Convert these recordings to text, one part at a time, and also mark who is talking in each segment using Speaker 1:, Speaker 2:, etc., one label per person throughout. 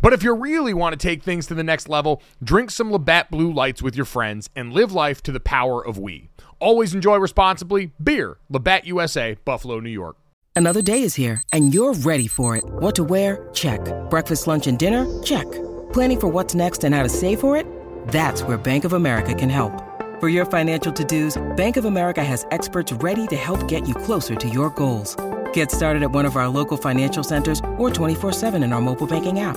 Speaker 1: But if you really want to take things to the next level, drink some Labatt Blue Lights with your friends and live life to the power of we. Always enjoy responsibly. Beer, Labatt USA, Buffalo, New York.
Speaker 2: Another day is here, and you're ready for it. What to wear? Check. Breakfast, lunch, and dinner? Check. Planning for what's next and how to save for it? That's where Bank of America can help. For your financial to dos, Bank of America has experts ready to help get you closer to your goals. Get started at one of our local financial centers or 24-7 in our mobile banking app.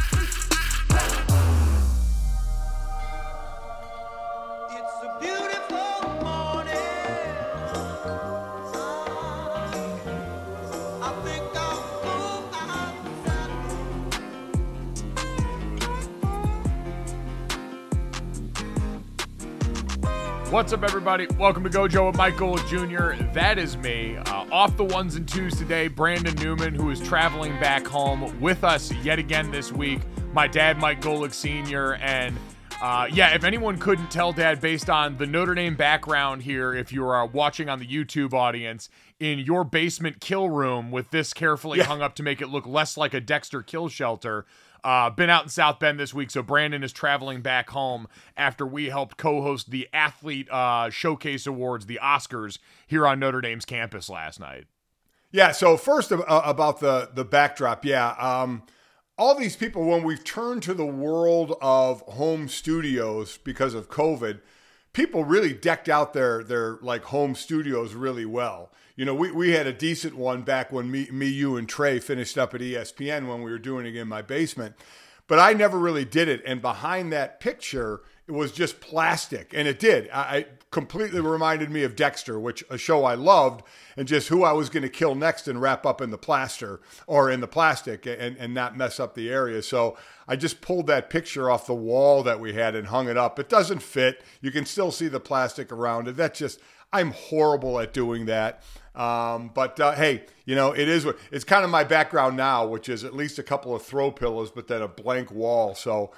Speaker 1: What's up, everybody? Welcome to Gojo with Mike Golic Jr. That is me. Uh, off the ones and twos today, Brandon Newman, who is traveling back home with us yet again this week. My dad, Mike Golic Sr., and uh, yeah, if anyone couldn't tell, Dad, based on the Notre Dame background here, if you are watching on the YouTube audience, in your basement kill room with this carefully yeah. hung up to make it look less like a Dexter kill shelter. Uh, been out in South Bend this week, so Brandon is traveling back home after we helped co-host the Athlete uh, Showcase Awards, the Oscars, here on Notre Dame's campus last night.
Speaker 3: Yeah. So first uh, about the the backdrop, yeah. Um, all these people, when we've turned to the world of home studios because of COVID, people really decked out their their like home studios really well. You know, we, we had a decent one back when me, me, you, and Trey finished up at ESPN when we were doing it in my basement. But I never really did it. And behind that picture, was just plastic. And it did. I, I completely reminded me of Dexter, which a show I loved, and just who I was going to kill next and wrap up in the plaster or in the plastic and, and not mess up the area. So I just pulled that picture off the wall that we had and hung it up. It doesn't fit. You can still see the plastic around it. That's just, I'm horrible at doing that. Um, but uh, hey, you know, it is it's kind of my background now, which is at least a couple of throw pillows, but then a blank wall. So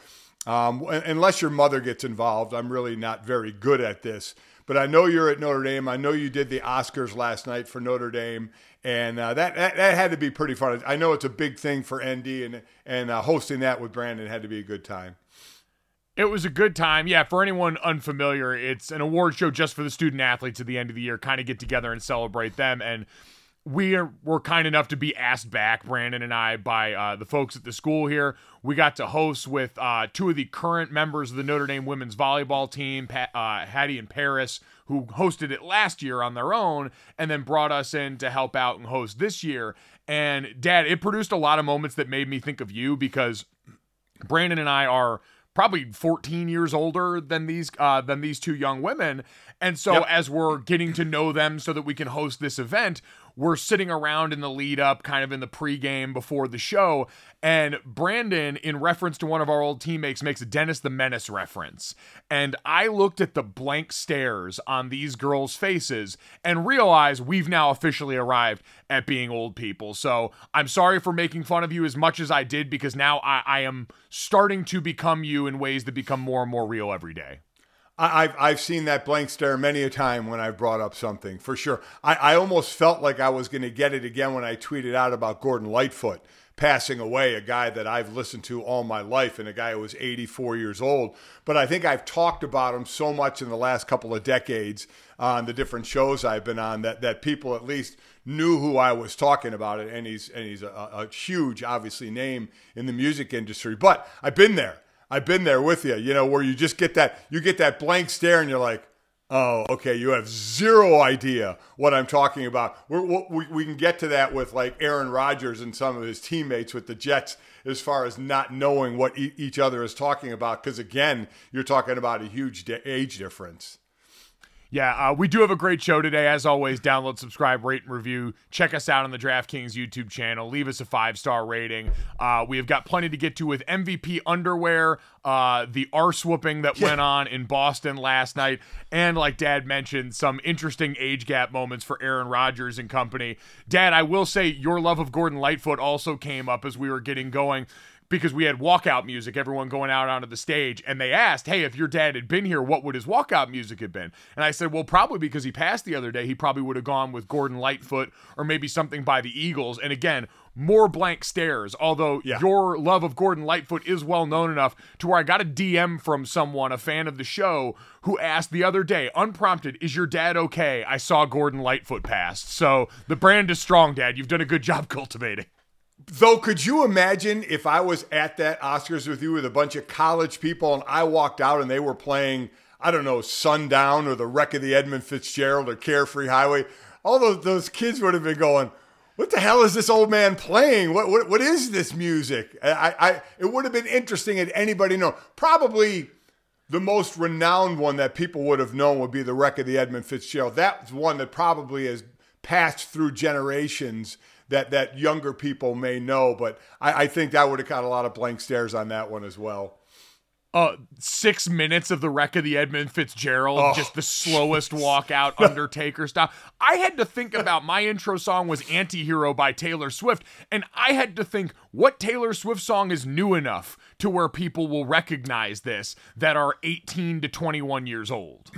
Speaker 3: um, unless your mother gets involved, I'm really not very good at this. But I know you're at Notre Dame. I know you did the Oscars last night for Notre Dame, and uh, that, that, that had to be pretty fun. I know it's a big thing for ND, and and uh, hosting that with Brandon had to be a good time.
Speaker 1: It was a good time. Yeah, for anyone unfamiliar, it's an award show just for the student athletes at the end of the year, kind of get together and celebrate them. And we are, were kind enough to be asked back, Brandon and I, by uh, the folks at the school here. We got to host with uh, two of the current members of the Notre Dame women's volleyball team, Pat, uh, Hattie and Paris, who hosted it last year on their own, and then brought us in to help out and host this year. And Dad, it produced a lot of moments that made me think of you because Brandon and I are probably 14 years older than these uh, than these two young women. And so
Speaker 3: Yep.
Speaker 1: as we're getting to know them so that we can host this event, we're sitting around in the lead up, kind of in the pregame before the show. And Brandon, in reference to one of our old teammates, makes a Dennis the Menace reference. And I looked at the blank stares on these girls' faces and realized we've now officially arrived at being old people. So I'm sorry for making fun of you as much as I did because now I, I am starting to become you in ways that become more and more real every day.
Speaker 3: I've I've seen that blank stare many a time when I've brought up something for sure. I, I almost felt like I was going to get it again when I tweeted out about Gordon Lightfoot passing away, a guy that I've listened to all my life and a guy who was 84 years old. But I think I've talked about him so much in the last couple of decades uh, on the different shows I've been on that that people at least knew who I was talking about it. And he's and he's a, a huge, obviously, name in the music industry. But I've been there. I've been there with you, you know, where you just get that you get that blank stare and you're like, oh, okay, you have zero idea what I'm talking about. We're, we we can get to that with like Aaron Rodgers and some of his teammates with the Jets as far as not knowing what e- each other is talking about. Because again, you're talking about a huge di- age difference.
Speaker 1: Yeah, uh, we do have a great show today. As always, download, subscribe, rate, and review. Check us out on the DraftKings YouTube channel. Leave us a five star rating. Uh, we have got plenty to get to with MVP underwear, uh, the arse whooping that went on in Boston last night, and like Dad mentioned, some interesting age gap moments for Aaron Rodgers and company. Dad, I will say your love of Gordon Lightfoot also came up as we were getting going because we had walkout music, everyone going out onto the stage, and they asked, "Hey, if your dad had been here, what would his walkout music have been?" And I said, "Well, probably because he passed the other day, he probably would have gone with Gordon Lightfoot or maybe something by the Eagles." And again, more blank stares. Although
Speaker 3: Yeah.
Speaker 1: your love of Gordon Lightfoot is well known enough to where I got a DM from someone, a fan of the show, who asked the other day, unprompted, "Is your dad okay?" I saw Gordon Lightfoot passed. So the brand is strong, Dad. You've done a good job cultivating.
Speaker 3: Though, could you imagine if I was at that Oscars with you with a bunch of college people and I walked out and they were playing, I don't know, Sundown or the wreck of the Edmund Fitzgerald or Carefree Highway? All those, those kids would have been going, what the hell is this old man playing? What, what, what is this music? I, I, it would have been interesting had anybody known. Probably the most renowned one that people would have known would be the wreck of the Edmund Fitzgerald. That's one that probably has passed through generations that that younger people may know. But I, I think that would have got a lot of blank stares on that one as well.
Speaker 1: uh six minutes of the wreck of the Edmund Fitzgerald,
Speaker 3: Oh,
Speaker 1: just the slowest walkout Undertaker style. I had to think about my intro song was Antihero by Taylor Swift, and I had to think what Taylor Swift song is new enough to where people will recognize this that are 18 to 21 years old.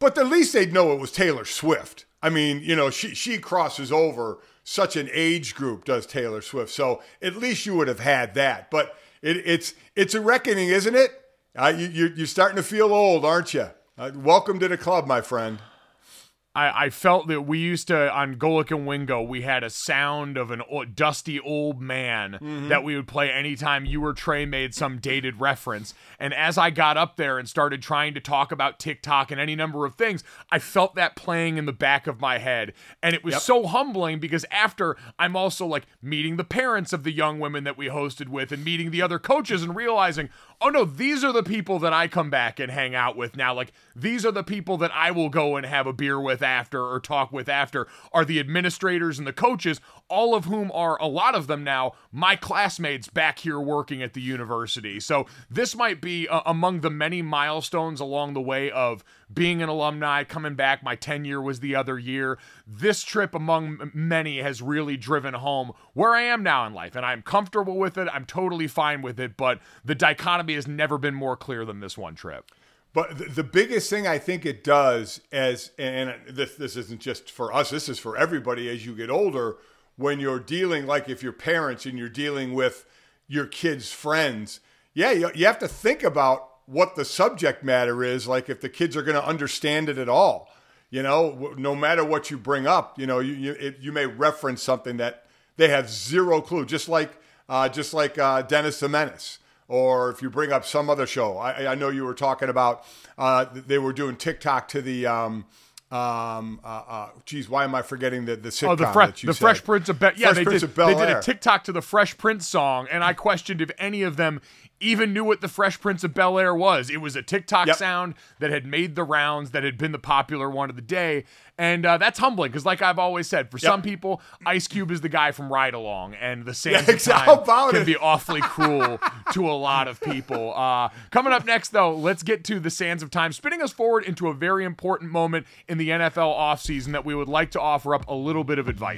Speaker 3: But at least they'd know it was Taylor Swift. I mean, you know, she she crosses over such an age group, does Taylor Swift. So at least you would have had that. But it, it's it's a reckoning, isn't it? Uh, you, you're, you're starting to feel old, aren't you? Uh, welcome to the club, my friend.
Speaker 1: I, I felt that we used to on Golic and Wingo we had a sound of an o- dusty old man mm-hmm. that we would play anytime you or Trey made some dated reference. And as I got up there and started trying to talk about TikTok and any number of things, I felt that playing in the back of my head, and it was so humbling because after I'm also like meeting the parents of the young women that we hosted with and meeting the other coaches and realizing, oh no, these are the people that I come back and hang out with now. Like these are the people that I will go and have a beer with after or talk with after are the administrators and the coaches, all of whom are a lot of them now my classmates back here working at the university. So this might be uh, among the many milestones along the way of being an alumni, coming back. My 10 year was the other year. This trip among many has really driven home where I am now in life, and I'm comfortable with it. I'm totally fine with it, but the dichotomy has never been more clear than this one trip.
Speaker 3: But the, the biggest thing I think it does, as and this this isn't just for us, this is for everybody as you get older. When you're dealing, like if you're parents and you're dealing with your kids' friends, yeah, you, you have to think about what the subject matter is. Like if the kids are going to understand it at all, you know, no matter what you bring up, you know, you you, it, you may reference something that they have zero clue. Just like uh, just like uh, Dennis the Menace or if you bring up some other show. I, I know you were talking about uh, they were doing TikTok to the. Um, um, uh, uh, geez, why am I forgetting the the sitcom
Speaker 1: Oh, the,
Speaker 3: that you
Speaker 1: the
Speaker 3: said?
Speaker 1: Fresh Prince of Bel Yeah,
Speaker 3: Fresh
Speaker 1: they
Speaker 3: Prince
Speaker 1: did. They did a TikTok to the Fresh Prince song, and I questioned if any of them even knew what the Fresh Prince of Bel Air was. It was a TikTok
Speaker 3: Yep.
Speaker 1: sound that had made the rounds, that had been the popular one of the day. And uh, that's humbling because, like I've always said, for some people, Ice Cube is the guy from Ride Along, and the same
Speaker 3: Yeah,
Speaker 1: of
Speaker 3: exa-
Speaker 1: Time
Speaker 3: how about
Speaker 1: can be awfully cruel to a lot of people. Uh, coming up next, though, let's get to the Sands of Time, spinning us forward into a very important moment in the NFL offseason that we would like to offer up a little bit of advice.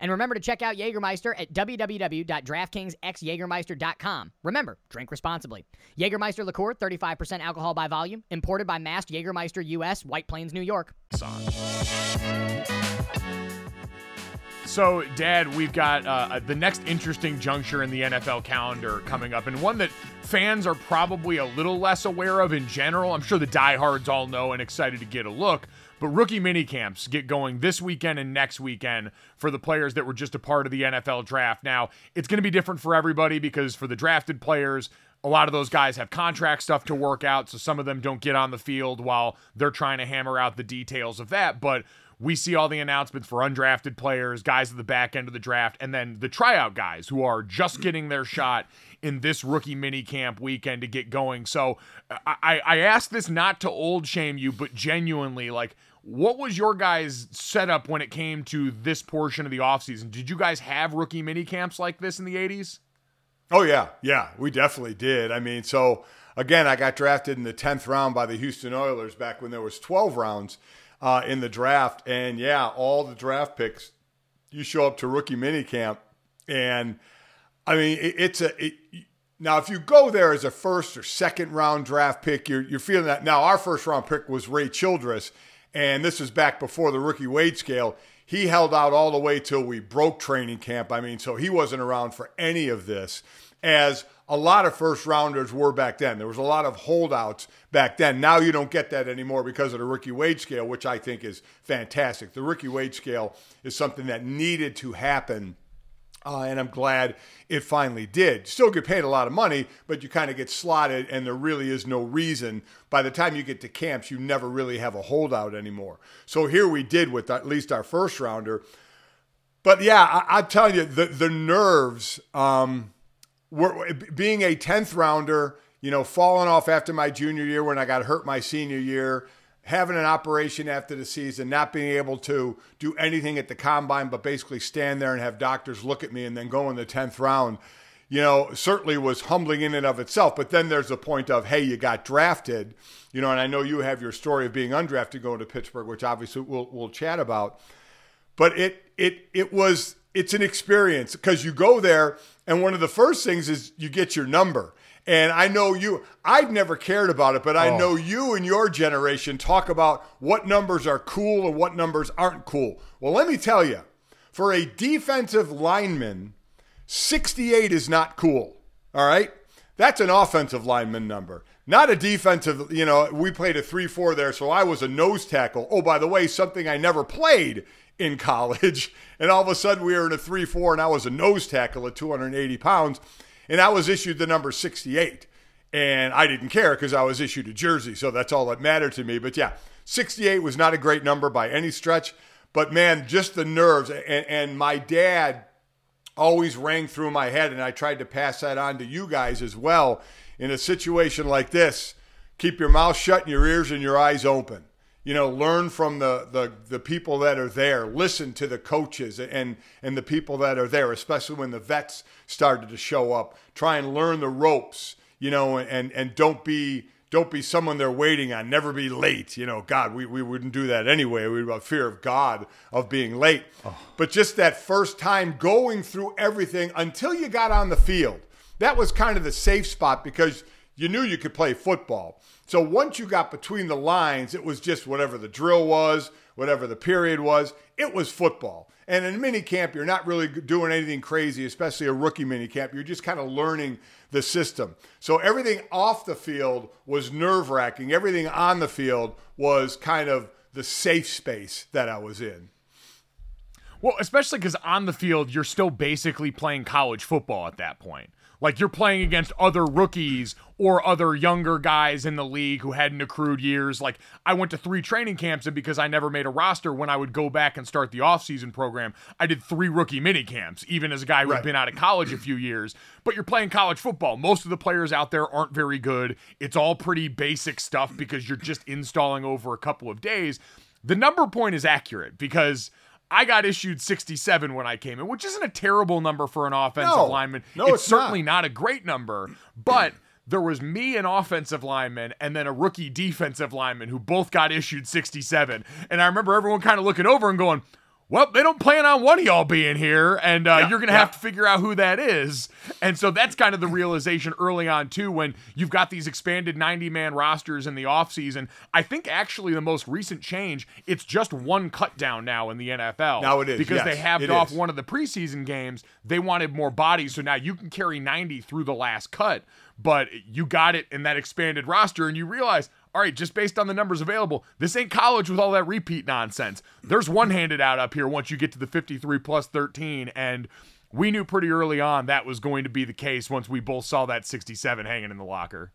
Speaker 4: And remember to check out Jägermeister at www.draftkingsxjagermeister.com. Remember, drink responsibly. Jägermeister liqueur, 35% alcohol by volume, imported by Mast Jägermeister US, White Plains, New York.
Speaker 1: So, Dad, we've got uh, the next interesting juncture in the NFL calendar coming up, and one that fans are probably a little less aware of in general. I'm sure the diehards all know and excited to get a look. But rookie mini camps get going this weekend and next weekend for the players that were just a part of the NFL draft. Now, it's going to be different for everybody because for the drafted players, a lot of those guys have contract stuff to work out, so some of them don't get on the field while they're trying to hammer out the details of that. But we see all the announcements for undrafted players, guys at the back end of the draft, and then the tryout guys who are just getting their shot in this rookie mini camp weekend to get going. So I, I ask this not to old shame you, but genuinely, like, what was your guys' setup when it came to this portion of the offseason? Did you guys have rookie mini camps like this in the 80s?
Speaker 3: Oh yeah, yeah, we definitely did. I mean, so again, I got drafted in the tenth round by the Houston Oilers back when there was twelve rounds uh, in the draft, and yeah, all the draft picks. You show up to rookie mini camp. and I mean, it, it's a. It, now, if you go there as a first or second round draft pick, you're you're feeling that. Now, our first round pick was Ray Childress, and this was back before the rookie wage scale. He held out all the way till we broke training camp. I mean, so he wasn't around for any of this, as a lot of first rounders were back then. There was a lot of holdouts back then. Now you don't get that anymore because of the rookie wage scale, which I think is fantastic. The rookie wage scale is something that needed to happen. Uh, and I'm glad it finally did. Still get paid a lot of money, but you kind of get slotted, and there really is no reason. By the time you get to camps, you never really have a holdout anymore. So here we did with at least our first rounder. But yeah, I, I'm telling you, the the nerves. Um, were, being a tenth rounder, you know, falling off after my junior year when I got hurt my senior year, having an operation after the season, not being able to do anything at the combine, but basically stand there and have doctors look at me and then go in the 10th round, you know, certainly was humbling in and of itself. But then there's the point of, hey, you got drafted, you know, and I know you have your story of being undrafted going to Pittsburgh, which obviously we'll, we'll chat about. But it, it, it was, it's an experience because you go there and one of the first things is you get your number. And I know you, I've never cared about it, but I
Speaker 1: Oh.
Speaker 3: know you and your generation talk about what numbers are cool and what numbers aren't cool. Well, let me tell you, for a defensive lineman, 68 is not cool. All right? That's an offensive lineman number, not a defensive. You know, we played a 3 4 there, so I was a nose tackle. Oh, by the way, something I never played in college. And all of a sudden, we were in a 3 4, and I was a nose tackle at 280 pounds. And I was issued the number 68. And I didn't care because I was issued a jersey. So that's all that mattered to me. But yeah, 68 was not a great number by any stretch. But man, just the nerves. And, and my dad always rang through my head, and I tried to pass that on to you guys as well. In a situation like this, keep your mouth shut and your ears and your eyes open. You know, learn from the, the, the people that are there. Listen to the coaches and, and the people that are there, especially when the vets started to show up. Try and learn the ropes, you know, and, and don't be don't be someone they're waiting on. Never be late. You know, God, we, we wouldn't do that anyway. We have fear of God of being late. Oh. But just that first time going through everything until you got on the field, that was kind of the safe spot because you knew you could play football. So once you got between the lines, it was just whatever the drill was, whatever the period was, it was football. And in mini camp, you're not really doing anything crazy, especially a rookie mini camp. You're just kind of learning the system. So everything off the field was nerve wracking. Everything on the field was kind of the safe space that I was in.
Speaker 1: Well, especially because on the field, you're still basically playing college football at that point. Like you're playing against other rookies or other younger guys in the league who hadn't accrued years. Like I went to three training camps and because I never made a roster when I would go back and start the offseason program, I did three rookie mini camps, even as a guy who right. had been out of college a few years. But you're playing college football. Most of the players out there aren't very good. It's all pretty basic stuff because you're just installing over a couple of days. The number point is accurate because I got issued 67 when I came in, which isn't a terrible number for an offensive
Speaker 3: no,
Speaker 1: lineman.
Speaker 3: No,
Speaker 1: it's,
Speaker 3: it's
Speaker 1: certainly
Speaker 3: not.
Speaker 1: not a great number, but there was me, an offensive lineman, and then a rookie defensive lineman who both got issued 67. And I remember everyone kind of looking over and going, well, they don't plan on one of y'all being here, and uh, yeah, you're going to yeah. have to figure out who that is. And so that's kind of the realization early on, too, when you've got these expanded 90 man rosters in the offseason. I think actually the most recent change, it's just one cut down now in the NFL.
Speaker 3: Now it is.
Speaker 1: Because
Speaker 3: yes,
Speaker 1: they halved off is. one of the preseason games. They wanted more bodies, so now you can carry 90 through the last cut, but you got it in that expanded roster, and you realize, all right, just based on the numbers available, this ain't college with all that repeat nonsense. There's one handed out up here once you get to the 53 plus 13. And we knew pretty early on that was going to be the case once we both saw that 67 hanging in the locker.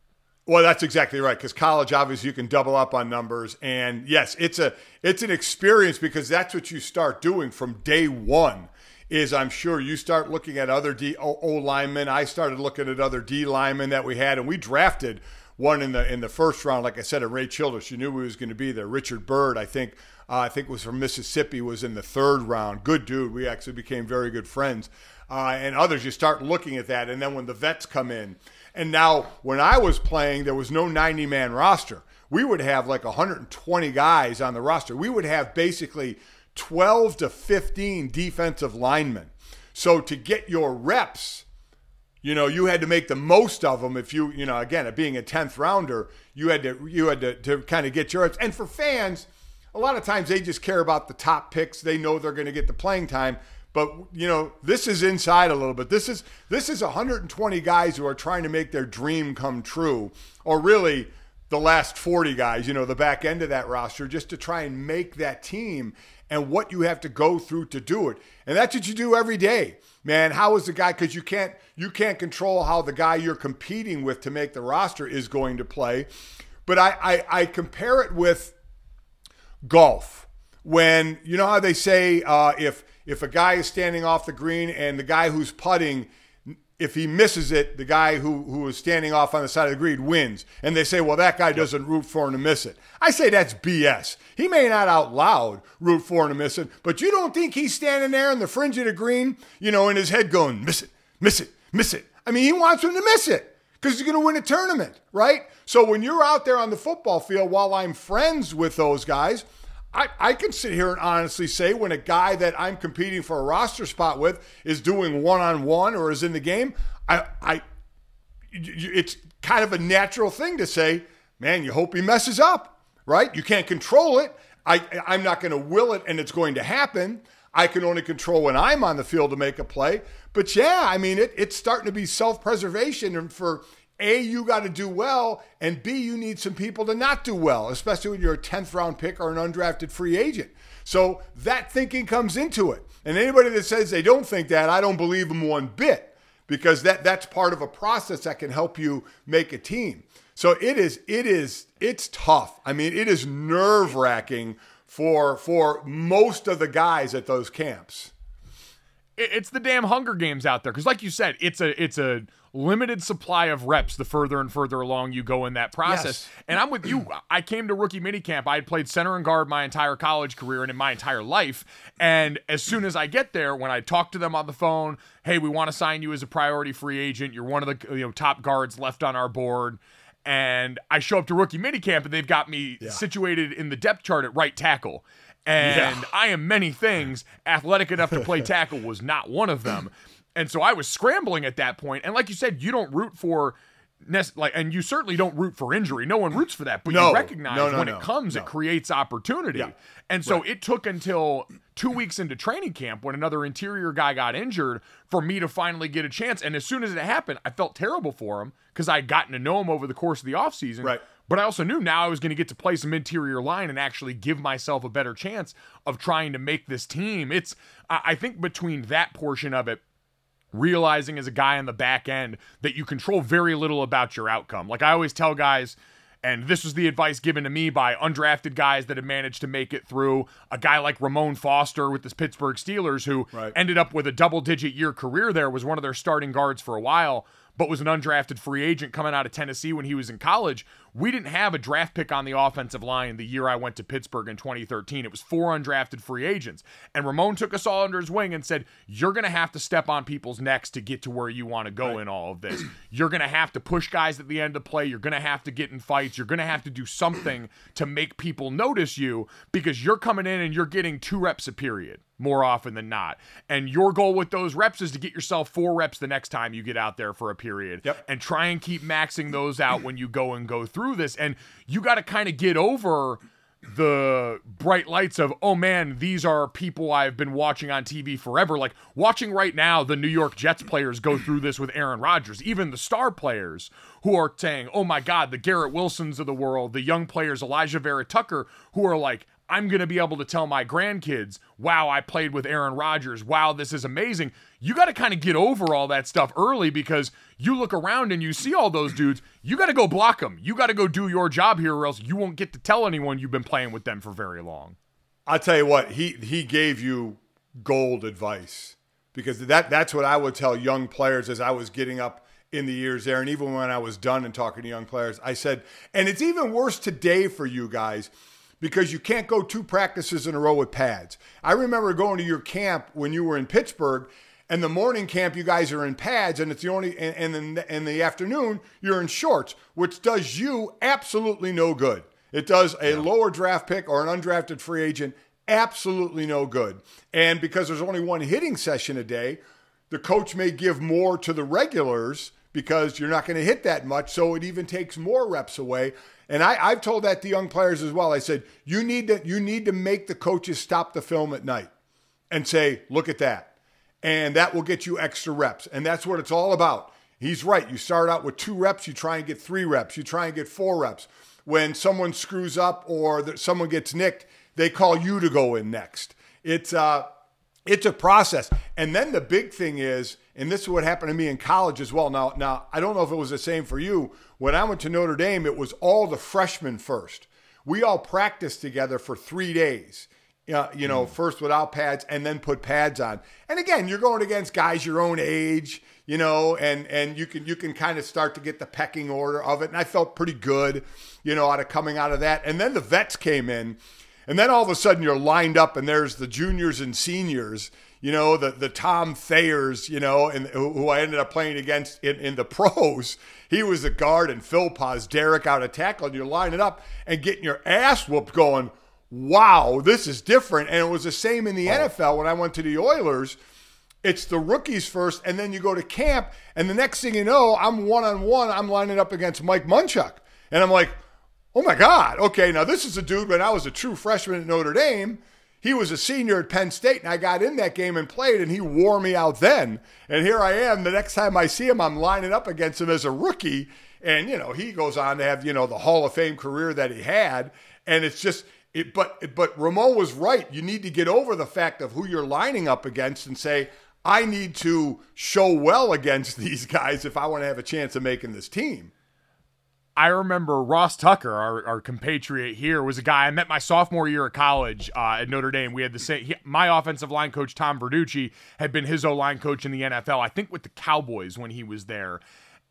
Speaker 3: Well, that's exactly right. Because college, obviously, you can double up on numbers, and yes, it's a it's an experience because that's what you start doing from day one. Is I'm sure you start looking at other D O, linemen. I started looking at other D linemen that we had, and we drafted one in the in the first round, like I said, a Ray Childress. You knew he was going to be there. Richard Byrd, I think, uh, I think was from Mississippi, was in the third round. Good dude. We actually became very good friends. Uh, and others, you start looking at that, and then when the vets come in, and now when I was playing, there was no 90 man roster. We would have like 120 guys on the roster. We would have basically 12 to 15 defensive linemen. So to get your reps you know, you had to make the most of them. If you, you know, again, being a tenth rounder, you had to you had to, to kind of get your ups. And for fans, a lot of times they just care about the top picks. They know they're going to get the playing time. But you know, this is inside a little bit. This is this is 120 guys who are trying to make their dream come true, or really the last 40 guys. You know, the back end of that roster, just to try and make that team and what you have to go through to do it. And that's what you do every day. Man, how is the guy cuz you can't you can't control how the guy you're competing with to make the roster is going to play. But I I, I compare it with golf. When you know how they say uh, if if a guy is standing off the green and the guy who's putting if he misses it, the guy who, who is standing off on the side of the green wins. And they say, well, that guy doesn't root for him to miss it. I say that's BS. He may not out loud root for him to miss it, but you don't think he's standing there in the fringe of the green, you know, in his head going, miss it, miss it, miss it. I mean, he wants him to miss it because he's going to win a tournament, right? So when you're out there on the football field, while I'm friends with those guys, I, I can sit here and honestly say when a guy that I'm competing for a roster spot with is doing one on one or is in the game, I, I, it's kind of a natural thing to say, man, you hope he messes up, right? You can't control it. I, I'm not going to will it and it's going to happen. I can only control when I'm on the field to make a play. But yeah, I mean, it, it's starting to be self preservation. For a, you got to do well, and B, you need some people to not do well, especially when you're a 10th round pick or an undrafted free agent. So that thinking comes into it. And anybody that says they don't think that, I don't believe them one bit because that, that's part of a process that can help you make a team. So it is, it is, it's tough. I mean, it is nerve wracking for, for most of the guys at those camps.
Speaker 1: It's the damn Hunger Games out there. Because, like you said, it's a it's a limited supply of reps the further and further along you go in that process. Yes. And I'm with you. I came to rookie minicamp. I had played center and guard my entire college career and in my entire life. And as soon as I get there, when I talk to them on the phone, hey, we want to sign you as a priority free agent. You're one of the you know top guards left on our board. And I show up to rookie minicamp and they've got me yeah. situated in the depth chart at right tackle. And yeah. I am many things. Athletic enough to play tackle was not one of them. And so I was scrambling at that point. And like you said, you don't root for like and you certainly don't root for injury. No one roots for that, but no, you recognize no, no, when it comes, it creates opportunity. Yeah. And so right. it took until two weeks into training camp when another interior guy got injured for me to finally get a chance. And as soon as it happened, I felt terrible for him because I would gotten to know him over the course of the offseason.
Speaker 3: Right.
Speaker 1: But I also knew now I was going to get to play some interior line and actually give myself a better chance of trying to make this team. It's I think between that portion of it realizing as a guy on the back end that you control very little about your outcome. Like I always tell guys, and this was the advice given to me by undrafted guys that have managed to make it through. A guy like Ramon Foster with the Pittsburgh Steelers, who right. ended up with a double digit year career there, was one of their starting guards for a while but was an undrafted free agent coming out of Tennessee when he was in college. We didn't have a draft pick on the offensive line the year I went to Pittsburgh in 2013. It was four undrafted free agents. And Ramon took us all under his wing and said, You're going to have to step on people's necks to get to where you want to go right. in all of this. You're going to have to push guys at the end of play. You're going to have to get in fights. You're going to have to do something to make people notice you because you're coming in and you're getting two reps a period more often than not. And your goal with those reps is to get yourself four reps the next time you get out there for a period.
Speaker 3: Yep.
Speaker 1: And try and keep maxing those out when you go and go through this. And you got to kind of get over the bright lights of oh man these are people i've been watching on tv forever like watching right now the new york jets players go through this with aaron rodgers even the star players who are saying oh my god the garrett wilsons of the world the young players alijah vera tucker who are like I'm going to be able to tell my grandkids, wow, I played with Aaron Rodgers. Wow, this is amazing. You got to kind of get over all that stuff early because you look around and you see all those dudes. You got to go block them. You got to go do your job here, or else you won't get to tell anyone you've been playing with them for very long.
Speaker 3: I'll tell you what, he, he gave you gold advice because that, that's what I would tell young players as I was getting up in the years there. And even when I was done and talking to young players, I said, and it's even worse today for you guys because you can't go two practices in a row with pads. I remember going to your camp when you were in Pittsburgh, and the morning camp you guys are in pads, and it's the only, and, and in, the, in the afternoon you're in shorts, which does you absolutely no good. It does a yeah. lower draft pick or an undrafted free agent absolutely no good. And because there's only one hitting session a day, the coach may give more to the regulars because you're not going to hit that much. So it even takes more reps away. And I, I've told that to young players as well. I said, you need to you need to make the coaches stop the film at night and say, look at that. And that will get you extra reps. And that's what it's all about. He's right. You start out with two reps, you try and get three reps, you try and get four reps. When someone screws up or someone gets nicked, they call you to go in next. It's uh it's a process. And then the big thing is, and this is what happened to me in college as well. Now, now I don't know if it was the same for you. When I went to Notre Dame, it was all the freshmen first. We all practiced together for three days. Uh, you know, mm. first without pads and then put pads on. And again, you're going against guys your own age, you know, and and you can you can kind of start to get the pecking order of it. And I felt pretty good, you know, out of coming out of that. And then the vets came in and then all of a sudden you're lined up and there's the juniors and seniors, you know, the, the Tom Thayers, you know, and who I ended up playing against in, in the pros. He was the guard and Phil Pozderac out of tackle, and you're lining up and getting your ass whooped going, wow, this is different. And it was the same in the oh. NFL when I went to the Oilers. It's the rookies first, and then you go to camp, and the next thing you know, I'm one on one, I'm lining up against Mike Munchak. And I'm like, Oh my God. Okay, now this is a dude when I was a true freshman at Notre Dame. He was a senior at Penn State, and I got in that game and played, and he wore me out then. And here I am. The next time I see him, I'm lining up against him as a rookie. And, you know, he goes on to have, you know, the Hall of Fame career that he had. And it's just, it, but, but Ramon was right. You need to get over the fact of who you're lining up against and say, I need to show well against these guys if I want to have a chance of making this team.
Speaker 1: I remember Ross Tucker, our, our compatriot here, was a guy I met my sophomore year of college uh, at Notre Dame. We had the same. He, my offensive line coach Tom Verducci had been his O line coach in the NFL. I think with the Cowboys when he was there.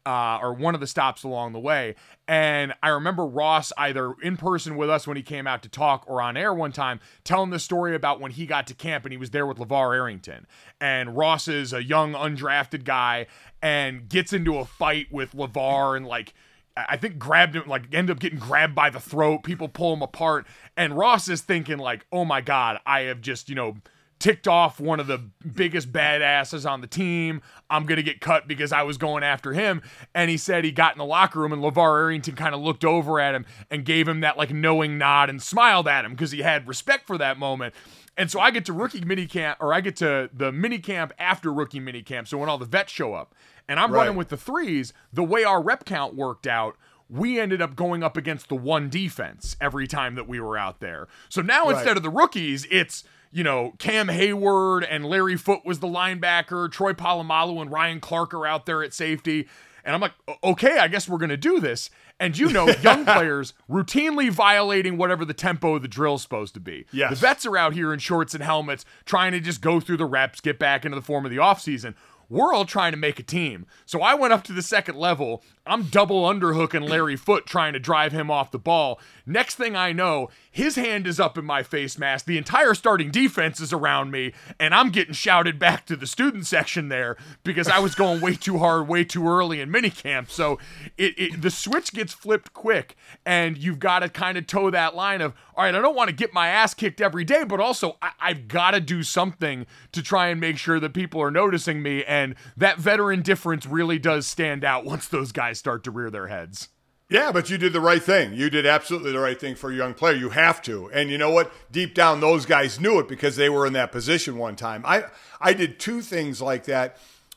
Speaker 1: Uh, or one of the stops along the way. And I remember Ross either in person with us when he came out to talk or on air one time telling the story about when he got to camp and he was there with LeVar Arrington. And Ross is a young undrafted guy and gets into a fight with LeVar and like I think grabbed him, like end up getting grabbed by the throat. People pull him apart, and Ross is thinking like, "Oh my god, I have just you know." Ticked off one of the biggest badasses on the team. I'm going to get cut because I was going after him. And he said he got in the locker room and LeVar Arrington kind of looked over at him and gave him that like knowing nod and smiled at him because he had respect for that moment. And so I get to rookie minicamp or I get to the minicamp after rookie minicamp. So when all the vets show up and I'm right. running with the threes, the way our rep count worked out, we ended up going up against the one defense every time that we were out there. So now right. instead of the rookies, it's you know, Cam Hayward and Larry Foote was the linebacker, Troy Polamalu and Ryan Clark are out there at safety. And I'm like, okay, I guess we're going to do this. And you know, young players routinely violating whatever the tempo of the drill is supposed to be.
Speaker 3: Yes.
Speaker 1: The vets are out here in shorts and helmets trying to just go through the reps, get back into the form of the offseason we're all trying to make a team. So I went up to the second level. I'm double underhooking Larry Foote trying to drive him off the ball. Next thing I know, his hand is up in my face mask. The entire starting defense is around me, and I'm getting shouted back to the student section there because I was going way too hard, way too early in minicamp. So it, it the switch gets flipped quick, and you've got to kind of toe that line of, all right, I don't want to get my ass kicked every day, but also I, I've got to do something to try and make sure that people are noticing me. And that veteran difference really does stand out once those guys start to rear their heads.
Speaker 3: Yeah, but you did the right thing. You did absolutely the right thing for a young player. You have to. And you know what? Deep down, those guys knew it because they were in that position one time. I, I did two things like that.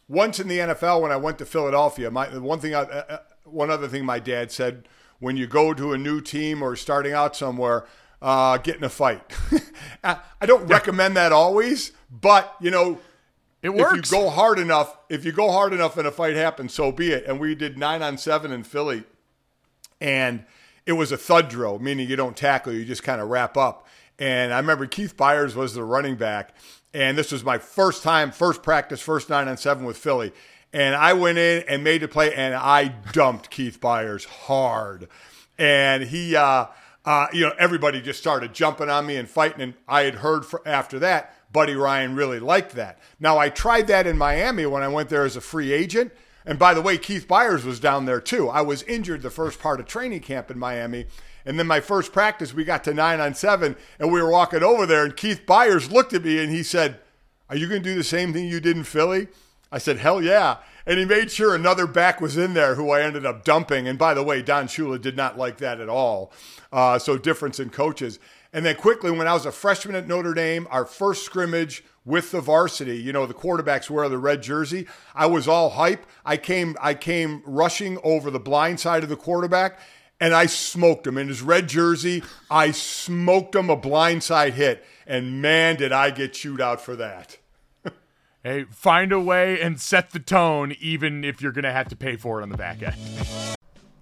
Speaker 3: Once in the NFL, when I went to Philadelphia, my one thing, I, uh, uh, one other thing my dad said: when you go to a new team or starting out somewhere, uh, get in a fight. I don't recommend that always, but you know,
Speaker 1: it works.
Speaker 3: If you go hard enough, if you go hard enough and a fight happens, so be it. And we did nine on seven in Philly and it was a thud drill, meaning you don't tackle, you just kind of wrap up. And I remember Keith Byars was the running back, and this was my first time, first practice, first nine on seven with Philly. And I went in and made the play, and I dumped Keith Byars hard. And he, uh, uh, you know, everybody just started jumping on me and fighting. And I had heard for, after that, Buddy Ryan really liked that. Now, I tried that in Miami when I went there as a free agent. And by the way, Keith Byars was down there too. I was injured the first part of training camp in Miami. And then my first practice, we got to nine on seven, and we were walking over there, and Keith Byars looked at me and he said, Are you going to do the same thing you did in Philly? I said, Hell yeah. And he made sure another back was in there who I ended up dumping. And by the way, Don Shula did not like that at all. Uh, so, difference in coaches. And then quickly, when I was a freshman at Notre Dame, our first scrimmage with the varsity. You know, the quarterbacks wear the red jersey. I was all hype. I came I came rushing over the blind side of the quarterback and I smoked him in his red jersey. I smoked him a blind side hit. And man, did I get chewed out for that.
Speaker 1: hey, find a way and set the tone, even if you're going to have to pay for it on the back end.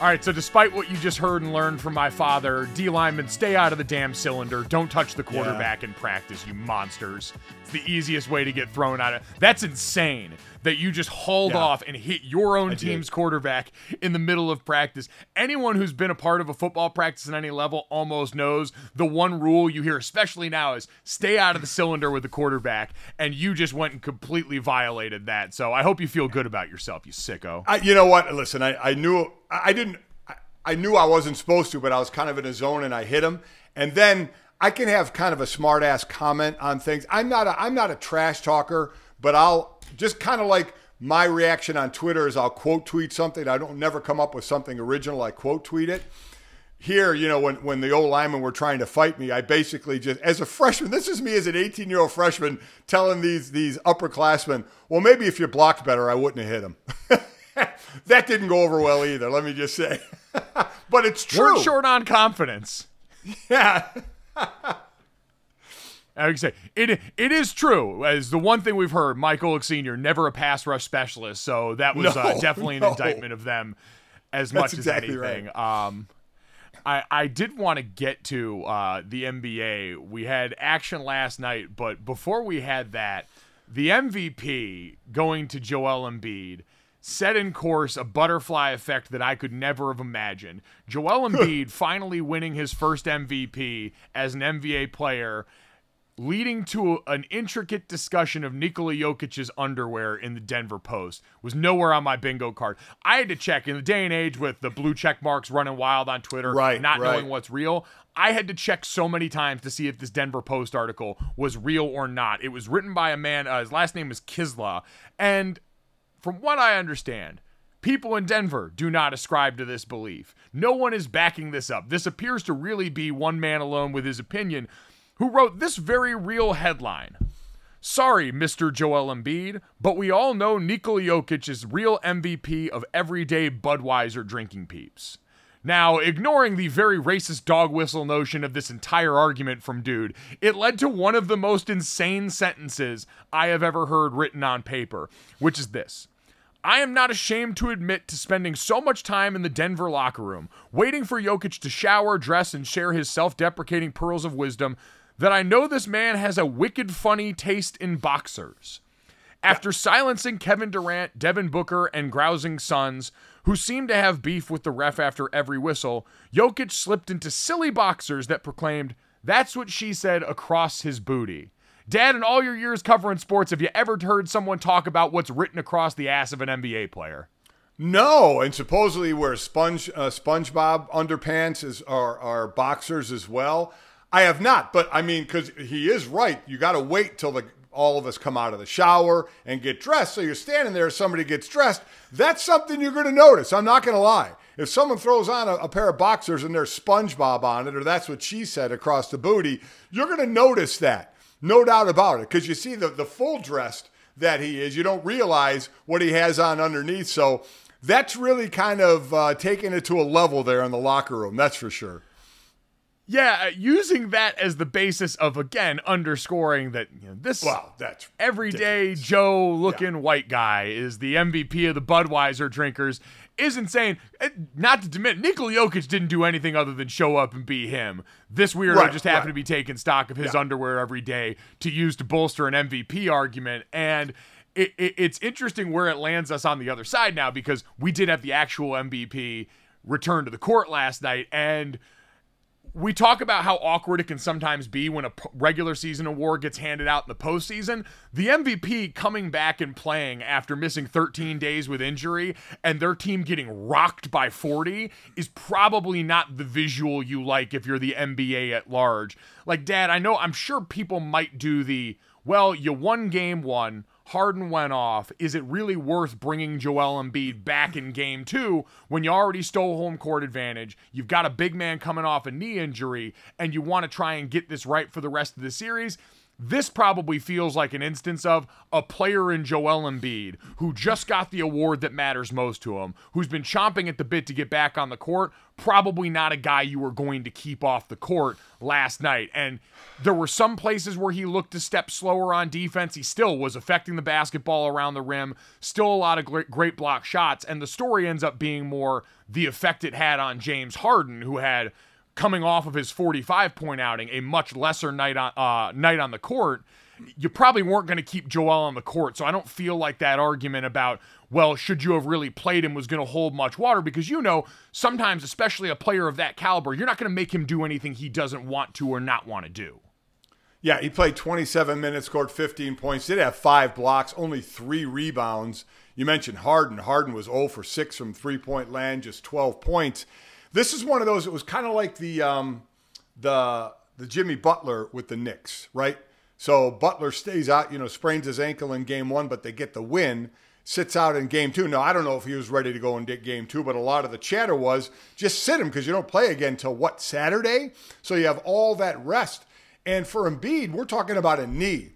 Speaker 1: All right, so despite what you just heard and learned from my father, D linemen, stay out of the damn cylinder. Don't touch the quarterback in practice, you monsters. The easiest way to get thrown out of. That's insane that you just hauled
Speaker 3: Yeah.
Speaker 1: off and hit your own
Speaker 3: did.
Speaker 1: team's quarterback in the middle of practice. Anyone who's been a part of a football practice at any level almost knows the one rule you hear, especially now, is stay out of the cylinder with the quarterback. And you just went and completely violated that. So I hope you feel good about yourself, you sicko.
Speaker 3: I, you know what? Listen, I, I knew I I didn't. I, I knew I wasn't supposed to, but I was kind of in a zone and I hit him. And then I can have kind of a smart ass comment on things. I'm not. A, I'm not a trash talker, but I'll just kind of like my reaction on Twitter is I'll quote tweet something. I don't never come up with something original. I quote tweet it. Here, you know, when, when the old linemen were trying to fight me, I basically just, as a freshman, this is me as an 18 year old freshman telling these these upperclassmen, well, maybe if you blocked better, I wouldn't have hit him. that didn't go over well either, let me just say. but it's true.
Speaker 1: We're short on confidence.
Speaker 3: Yeah.
Speaker 1: I would say it it is true. As the one thing we've heard, Mike Golic Sr. never a pass rush specialist, so that was uh,
Speaker 3: No,
Speaker 1: definitely an
Speaker 3: no.
Speaker 1: indictment of them as
Speaker 3: That's
Speaker 1: much
Speaker 3: exactly
Speaker 1: as anything. Um, I I did want to get to uh, the NBA. We had action last night, but before we had that, the MVP going to Joel Embiid set in course a butterfly effect that I could never have imagined. Joel Embiid finally winning his first MVP as an NBA player leading to an intricate discussion of Nikola Jokic's underwear in the Denver Post was nowhere on my bingo card. I had to check in the day and age with the blue check marks running wild on Twitter,
Speaker 3: Right,
Speaker 1: not
Speaker 3: right.
Speaker 1: knowing what's real. I had to check so many times to see if this Denver Post article was real or not. It was written by a man, uh, his last name is Kiszla, and from what I understand, people in Denver do not ascribe to this belief. No one is backing this up. This appears to really be one man alone with his opinion who wrote this very real headline. Sorry, Mr. Joel Embiid, but we all know Nikola Jokic is real MVP of everyday Budweiser drinking peeps. Now, ignoring the very racist dog whistle notion of this entire argument from Dude, it led to one of the most insane sentences I have ever heard written on paper, which is this. I am not ashamed to admit to spending so much time in the Denver locker room, waiting for Jokic to shower, dress, and share his self deprecating pearls of wisdom, that I know this man has a wicked funny taste in boxers. After silencing Kevin Durant, Devin Booker, and grousing Suns, who seemed to have beef with the ref after every whistle, Jokic slipped into silly boxers that proclaimed, That's what she said across his booty. Dad, in all your years covering sports, have you ever heard someone talk about what's written across the ass of an NBA player?
Speaker 3: No, and supposedly wears sponge uh, SpongeBob underpants is are are boxers as well. I have not, but I mean, because he is right. You got to wait till the all of us come out of the shower and get dressed. So you're standing there, somebody gets dressed. That's something you're going to notice. I'm not going to lie. If someone throws on a, a pair of boxers and there's SpongeBob on it, or that's what she said across the booty, you're going to notice that. No doubt about it, because you see the the full dressed that he is. You don't realize what he has on underneath. So that's really kind of uh, taking it to a level there in the locker room. That's for sure.
Speaker 1: Yeah, uh, using that as the basis of again underscoring that you know, this
Speaker 3: Wow, that's
Speaker 1: everyday Joe looking white guy is the MVP of the Budweiser drinkers is insane. Uh, Not to diminish, Nikola Jokic didn't do anything other than show up and be him. This weirdo
Speaker 3: Right,
Speaker 1: just happened
Speaker 3: right.
Speaker 1: to be taking stock of his
Speaker 3: Yeah.
Speaker 1: underwear every day to use to bolster an MVP argument. And it, it, it's interesting where it lands us on the other side now because we did have the actual MVP return to the court last night. And we talk about how awkward it can sometimes be when a regular season award gets handed out in the postseason. The MVP coming back and playing after missing 13 days with injury and their team getting rocked by 40 is probably not the visual you like if you're the NBA at large. Like, Dad, I know, I'm sure people might do the, well, you won game one. Harden went off. Is it really worth bringing Joel Embiid back in game two when you already stole home court advantage? You've got a big man coming off a knee injury and you want to try and get this right for the rest of the series? This probably feels like an instance of a player in Joel Embiid who just got the award that matters most to him, who's been chomping at the bit to get back on the court. Probably not a guy you were going to keep off the court last night. And there were some places where he looked a step slower on defense. He still was affecting the basketball around the rim, still a lot of great, block shots. And the story ends up being more the effect it had on James Harden, who had coming off of his 45 point outing, a much lesser night on uh, night on the court, you probably weren't going to keep Joel on the court. So I don't feel like that argument about well, should you have really played him was going to hold much water because you know sometimes, especially a player of that caliber, you're not going to make him do anything he doesn't want to or not want to do.
Speaker 3: Yeah, he played 27 minutes, scored 15 points, did have five blocks, only three rebounds. You mentioned Harden. Harden was 0 for 6 from three point land, just 12 points. This is one of those. It was kind of like the um, the the Jimmy Butler with the Knicks, right? So Butler stays out, you know, sprains his ankle in game one, but they get the win. Sits out in game two. Now I don't know if he was ready to go in game two, but a lot of the chatter was just sit him because you don't play again till what Saturday. So you have all that rest. And for Embiid, we're talking about a knee.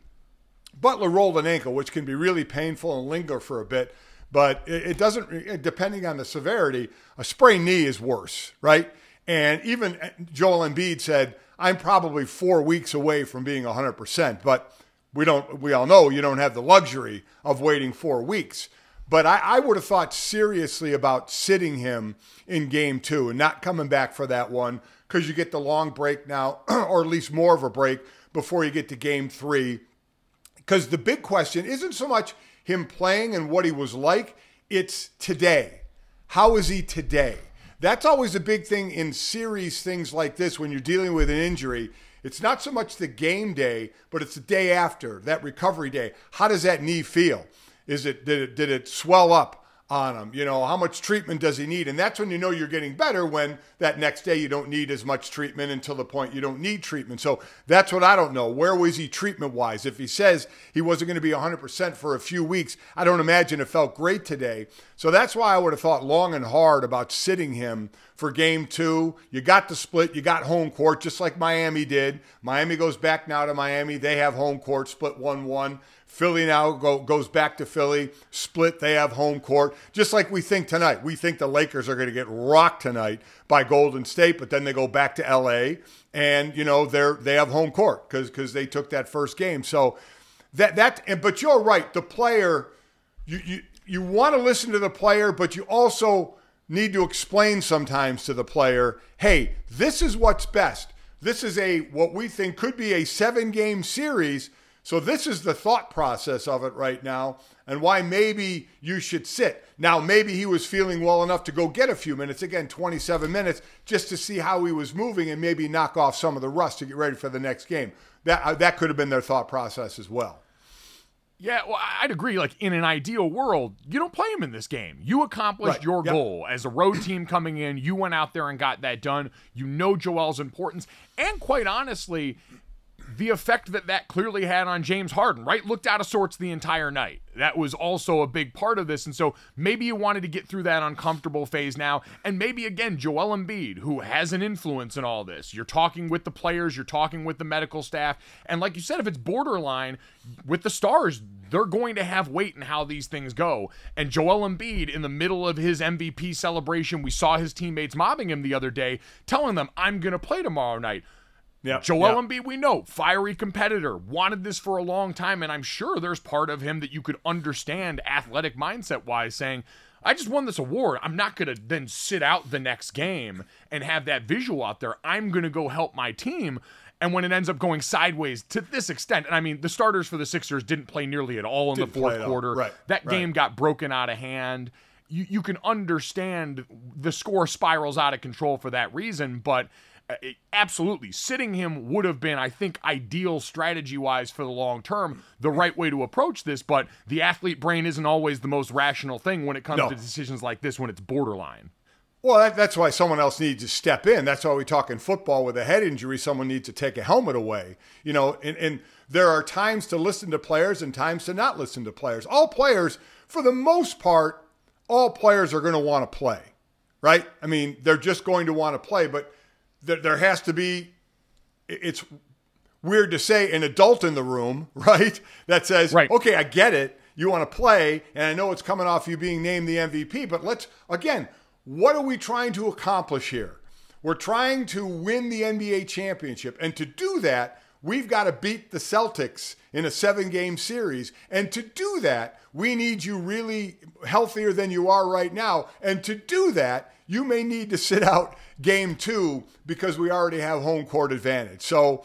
Speaker 3: Butler rolled an ankle, which can be really painful and linger for a bit but it, doesn't, depending on the severity, a sprained knee is worse, right? And even uh, Joel Embiid said, I'm probably four weeks away from being 100%, but we don't, we all know you don't have the luxury of waiting four weeks. But I, I would have thought seriously about sitting him in game two and not coming back for that one because you get the long break now, or at least more of a break before you get to game three. Because the big question isn't so much him playing and what he was like. It's today. How is he today? That's always a big thing in series things like this when you're dealing with an injury. It's not so much the game day, but it's the day after, that recovery day. How does that knee feel? Is it did it did it swell up? On him. You know, how much treatment does he need? And that's when you know you're getting better when that next day you don't need as much treatment until the point you don't need treatment. So that's what I don't know. Where was he treatment wise? If he says he wasn't going to be 100% for a few weeks, I don't imagine it felt great today. So that's why I would have thought long and hard about sitting him for game two. You got the split, you got home court, just like Miami did. Miami goes back now to Miami. They have home court, split 1 1. Philly now go, goes back to Philly, split. They have home court, just like we think tonight. We think the Lakers are going to get rocked tonight by Golden State, but then they go back to LA, and you know they're they have home court because because they took that first game. So that that. and But you're right. The player, you you you want to listen to the player, but you also need to explain sometimes to the player, hey, this is what's best. This is a what we think could be a seven game series so this is the thought process of it right now and why maybe you should sit. Now, maybe he was feeling well enough to go get a few minutes, again, 27 minutes, just to see how he was moving and maybe knock off some of the rust to get ready for the next game. That, uh, that could have been their thought process as well.
Speaker 1: Yeah, well, I'd agree. Like in an ideal world, you don't play him in this game. You accomplished right. your yep. goal as a road team coming in. You went out there and got that done. You know Joel's importance, and quite honestly, the effect that that clearly had on James Harden, right? Looked out of sorts the entire night. That was also a big part of this. And so maybe you wanted to get through that uncomfortable phase now. And maybe again, Joel Embiid, who has an influence in all this. You're talking with the players, you're talking with the medical staff. And like you said, if it's borderline with the stars, they're going to have weight in how these things go. And Joel Embiid, in the middle of his MVP celebration, we saw his teammates mobbing him the other day, telling them, I'm going to play tomorrow night. Yeah, Joel yep. Embiid, we know, fiery competitor, wanted this for a long time, and I'm sure there's part of him that you could understand athletic mindset wise, saying, I just won this award. I'm not going to then sit out the next game and have that visual out there. I'm going to go help my team. And when it ends up going sideways to this extent, and I mean, the starters for the Sixers didn't play nearly at all in didn't the fourth quarter. Right, that right. game got broken out of hand. You, you can understand the score spirals out of control for that reason, but absolutely sitting him would have been i think ideal strategy wise for the long term the right way to approach this but the athlete brain isn't always the most rational thing when it comes no. to decisions like this when it's borderline
Speaker 3: well, that, that's why someone else needs to step in. That's why we talk in football with a head injury, someone needs to take a helmet away. You know, and, and there are times to listen to players and times to not listen to players. All players, for the most part, all players are going to want to play, right? I mean, they're just going to want to play, but there, there has to be it's weird to say, an adult in the room, right? That says,
Speaker 1: Right.
Speaker 3: okay, I get it. You want to play, and I know it's coming off you being named the MVP, but let's, again, what are we trying to accomplish here? We're trying to win the NBA championship. And to do that, we've got to beat the Celtics in a seven game series. And to do that, we need you really healthier than you are right now. And to do that, you may need to sit out game two because we already have home court advantage. So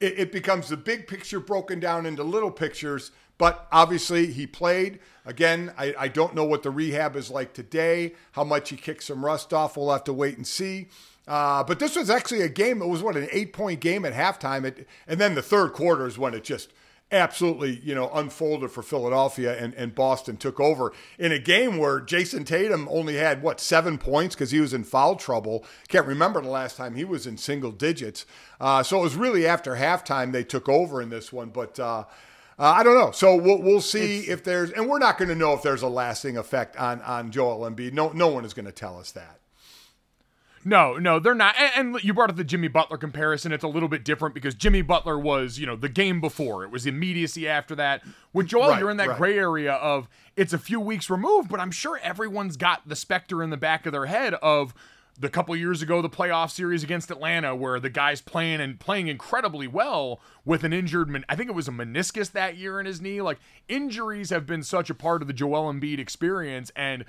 Speaker 3: it, it becomes the big picture broken down into little pictures. But obviously, he played. Again, I, I don't know what the rehab is like today, how much he kicked some rust off. We'll have to wait and see. Uh, but this was actually a game. It was what an eight-point game at halftime, it, and then the third quarter is when it just absolutely, you know, unfolded for Philadelphia and, and Boston took over in a game where Jayson Tatum only had what seven points because he was in foul trouble. Can't remember the last time he was in single digits. Uh, so it was really after halftime they took over in this one, but. Uh, uh, I don't know. So we'll, we'll see if there's, and we're not going to know if there's a lasting effect on on Joel Embiid. No, no one is going to tell us that.
Speaker 1: No, no, they're not. And, and, you brought up the Jimmy Butler comparison. It's a little bit different because Jimmy Butler was, you know, the game before. It was immediacy after that. With Joel,
Speaker 3: Right,
Speaker 1: you're in that
Speaker 3: right.
Speaker 1: gray area of it's a few weeks removed, but I'm sure everyone's got the specter in the back of their head of the couple years ago, the playoff series against Atlanta, where the guy's playing and playing incredibly well with an injured, I think it was a meniscus that year in his knee. Like injuries have been such a part of the Joel Embiid experience, and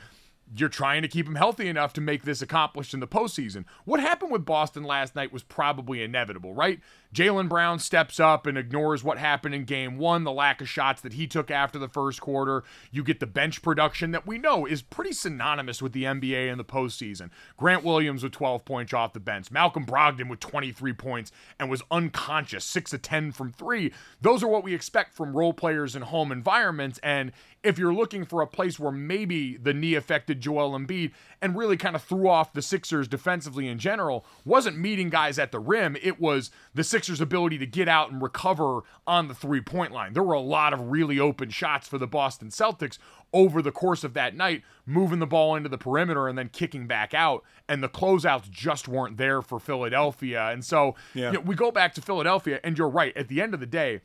Speaker 1: you're trying to keep him healthy enough to make this accomplished in the postseason. What happened with Boston last night was probably inevitable, right? Jaylen Brown steps up and ignores what happened in game one, the lack of shots that he took after the first quarter. You get the bench production that we know is pretty synonymous with the NBA in the postseason. Grant Williams with 12 points off the bench, Malcolm Brogdon with 23 points and was unconscious, 6 of 10 from three. Those are what we expect from role players in home environments. And if you're looking for a place where maybe the knee affected Joel Embiid and really kind of threw off the Sixers defensively in general, wasn't meeting guys at the rim. It was the Sixers' ability to get out and recover on the three point line. There were a lot of really open shots for the Boston Celtics over the course of that night, moving the ball into the perimeter and then kicking back out. And the closeouts just weren't there for Philadelphia. And so
Speaker 3: Yeah.
Speaker 1: you know, we go back to Philadelphia, and you're right. At the end of the day,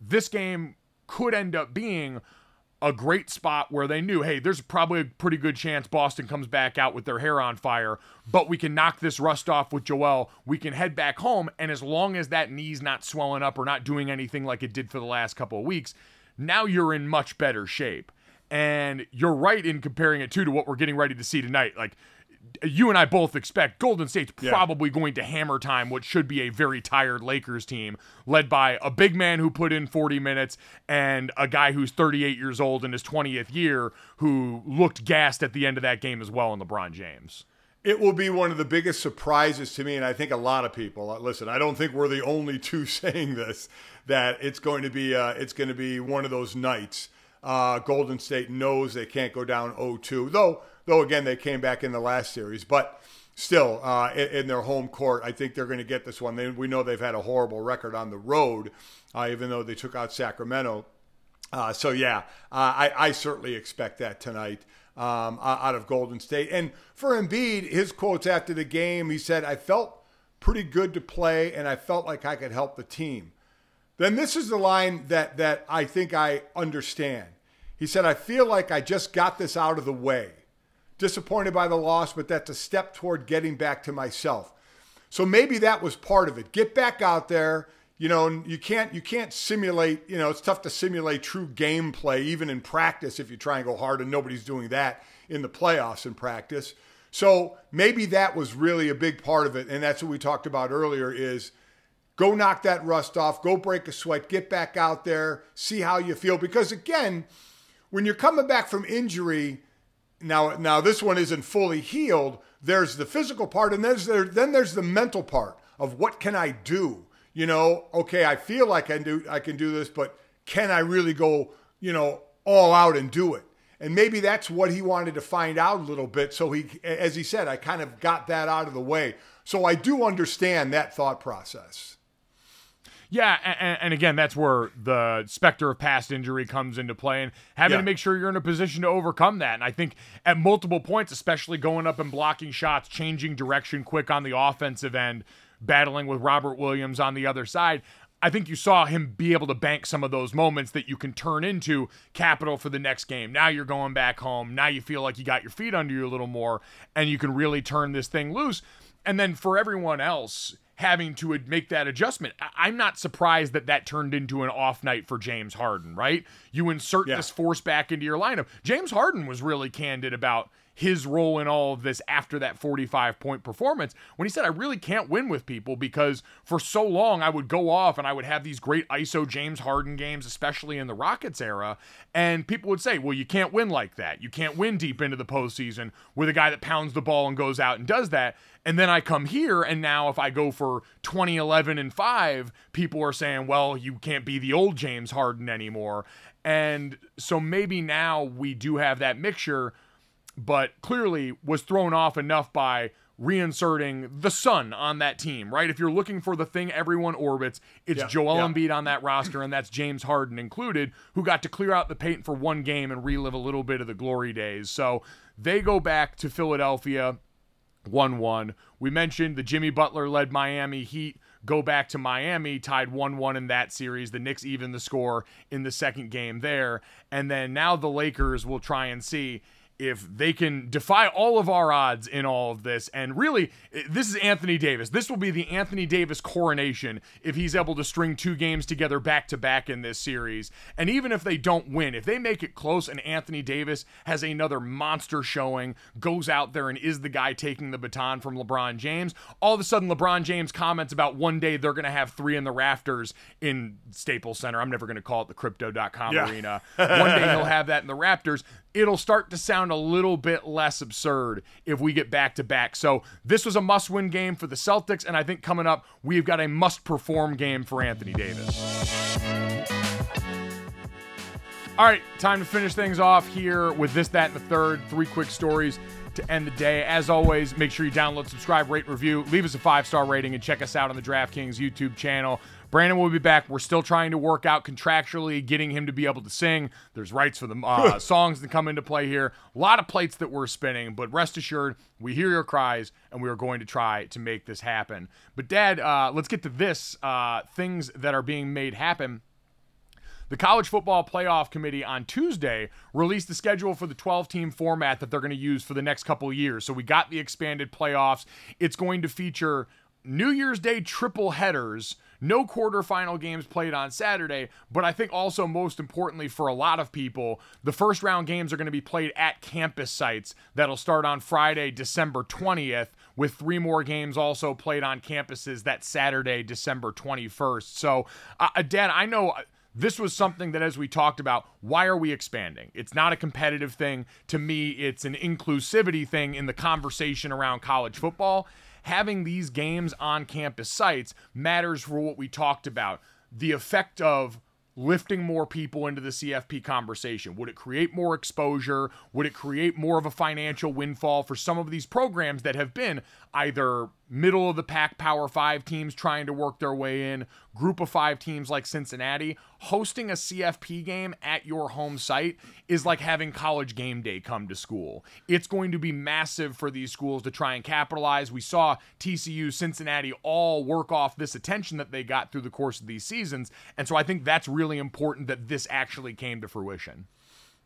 Speaker 1: this game could end up being a great spot where they knew, hey, there's probably a pretty good chance Boston comes back out with their hair on fire, but we can knock this rust off with Joel. We can head back home, and as long as that knee's not swelling up or not doing anything like it did for the last couple of weeks, now you're in much better shape. And you're right in comparing it too to what we're getting ready to see tonight. Like you and I both expect Golden State's
Speaker 3: Yeah.
Speaker 1: probably going to hammer time what should be a very tired Lakers team, led by a big man who put in 40 minutes and a guy who's 38 years old in his 20th year who looked gassed at the end of that game as well in LeBron James.
Speaker 3: It will be one of the biggest surprises to me, and I think a lot of people. uh, Listen, I don't think we're the only two saying this. That it's going to be uh, it's going to be one of those nights. Uh, Golden State knows they can't go down 0-2, though. Though again, they came back in the last series, but still uh, in, in their home court, I think they're going to get this one. They, we know they've had a horrible record on the road, uh, even though they took out Sacramento. Uh, so yeah, uh, I, I certainly expect that tonight um, out of Golden State. And for Embiid, his quotes after the game, he said, "I felt pretty good to play, and I felt like I could help the team." Then this is the line that that I think I understand. He said, "I feel like I just got this out of the way. Disappointed by the loss, but that's a step toward getting back to myself." So maybe that was part of it. Get back out there. You know, you can't you can't simulate. You know, it's tough to simulate true gameplay even in practice if you try and go hard, and nobody's doing that in the playoffs in practice. So maybe that was really a big part of it, and that's what we talked about earlier. Is go knock that rust off, go break a sweat, get back out there, see how you feel. Because again, when you're coming back from injury, now now this one isn't fully healed. There's the physical part, and there's there, then there's the mental part of what can I do? You know, okay, I feel like I do I can do this, but can I really go, you know, all out and do it? And maybe that's what he wanted to find out a little bit. So he, as he said, I kind of got that out of the way. So I do understand that thought process.
Speaker 1: Yeah, and, and again, that's where the specter of past injury comes into play, and having
Speaker 3: Yeah.
Speaker 1: to make sure you're in a position to overcome that. And I think at multiple points, especially going up and blocking shots, changing direction quick on the offensive end, battling with Robert Williams on the other side. I think you saw him be able to bank some of those moments that you can turn into capital for the next game. Now you're going back home. Now you feel like you got your feet under you a little more and you can really turn this thing loose. And then for everyone else, having to make that adjustment. I'm not surprised that that turned into an off night for James Harden, right? You insert yeah. this force back into your lineup. James Harden was really candid about his role in all of this after that 45 point performance when he said, I really can't win with people because for so long I would go off and I would have these great ISO James Harden games, especially in the Rockets era. And people would say, well, you can't win like that. You can't win deep into the postseason with a guy that pounds the ball and goes out and does that. And then I come here, and now if I go for 2011 and 5, people are saying, well, you can't be the old James Harden anymore. And so maybe now we do have that mixture but clearly was thrown off enough by reinserting the sun on that team, right? If you're looking for the thing everyone orbits, it's yeah, Joel yeah. Embiid on that roster, and that's James Harden included, who got to clear out the paint for one game and relive a little bit of the glory days. So they go back to Philadelphia 1 1. We mentioned the Jimmy Butler led Miami Heat go back to Miami, tied 1 1 in that series. The Knicks even the score in the second game there. And then now the Lakers will try and see if they can defy all of our odds in all of this. And really, this is Anthony Davis. This will be the Anthony Davis coronation if he's able to string two games together back to back in this series. And even if they don't win, if they make it close and Anthony Davis has another monster showing, goes out there and is the guy taking the baton from LeBron James, all of a sudden LeBron James comments about one day they're going to have three in the rafters in Staples Center. I'm never going to call it the crypto.com yeah. arena. One day he'll have that in the Raptors it'll start to sound a little bit less absurd if we get back to back. So this was a must win game for the Celtics, and I think coming up, we've got a must perform game for Anthony Davis. All right, time to finish things off here with this, that, and the third. Three quick stories to end the day. As always, make sure you download, subscribe, rate, review, leave us a five star rating, and check us out on the DraftKings YouTube channel. Brandon will be back. We're still trying to work out contractually getting him to be able to sing. There's rights for the uh, songs that come into play here. A lot of plates that we're spinning, but rest assured, we hear your cries and we are going to try to make this happen. But, Dad, uh, let's get to this uh, things that are being made happen. The College Football Playoff Committee on Tuesday released the schedule for the 12 team format that they're going to use for the next couple years. So we got the expanded playoffs. It's going to feature New Year's Day triple headers no quarterfinal games played on Saturday, but I think also most importantly for a lot of people, the first round games are going to be played at campus sites that'll start on Friday, December 20th, with three more games also played on campuses that Saturday, December 21st. So, uh, Dad, I know this was something that, as we talked about, why are we expanding? It's not a competitive thing. To me, it's an inclusivity thing in the conversation around college football having these games on campus sites matters for what we talked about the effect of lifting more people into the CFP conversation? Would it create more exposure? Would it create more of a financial windfall for some of these programs that have been either middle of the pack Power Five teams trying to work their way in, group of five teams like Cincinnati, hosting a CFP game at your home site is like having college game day come to school. It's going to be massive for these schools to try and capitalize. We saw TCU, Cincinnati all work off this attention that they got through the course of these seasons. And so I think that's really important that this actually came to fruition.